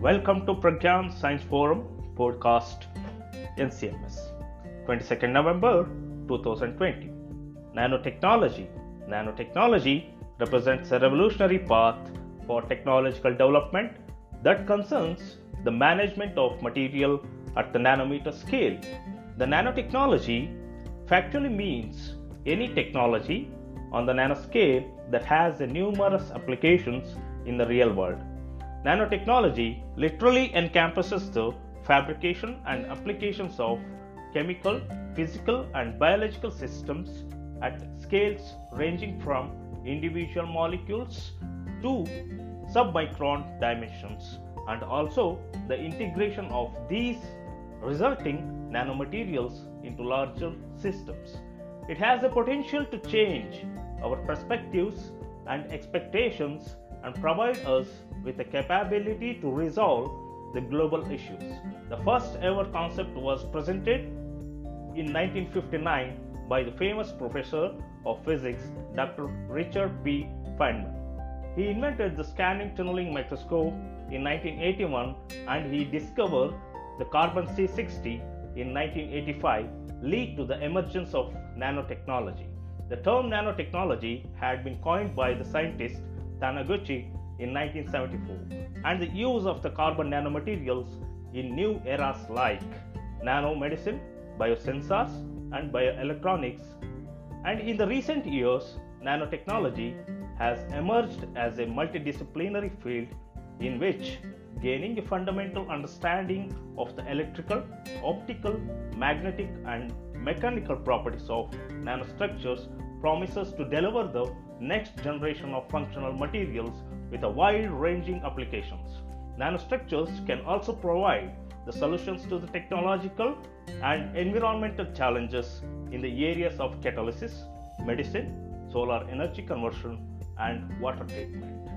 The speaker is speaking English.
Welcome to Pragyan Science Forum podcast NCMS, 22nd November 2020. Nanotechnology. Nanotechnology represents a revolutionary path for technological development that concerns the management of material at the nanometer scale. The nanotechnology factually means any technology on the nanoscale that has numerous applications in the real world. Nanotechnology literally encompasses the fabrication and applications of chemical, physical, and biological systems at scales ranging from individual molecules to submicron dimensions, and also the integration of these resulting nanomaterials into larger systems. It has the potential to change our perspectives and expectations and provide us with the capability to resolve the global issues. The first ever concept was presented in 1959 by the famous professor of physics Dr. Richard P. Feynman. He invented the scanning tunneling microscope in 1981 and he discovered the carbon C60 in 1985 lead to the emergence of nanotechnology. The term nanotechnology had been coined by the scientist Taniguchi in 1974, and the use of the carbon nanomaterials in new eras like nanomedicine, biosensors, and bioelectronics. And in the recent years, nanotechnology has emerged as a multidisciplinary field in which gaining a fundamental understanding of the electrical, optical, magnetic, and mechanical properties of nanostructures promises to deliver the next generation of functional materials with a wide ranging applications. Nanostructures can also provide the solutions to the technological and environmental challenges in the areas of catalysis, medicine, solar energy conversion, and water treatment.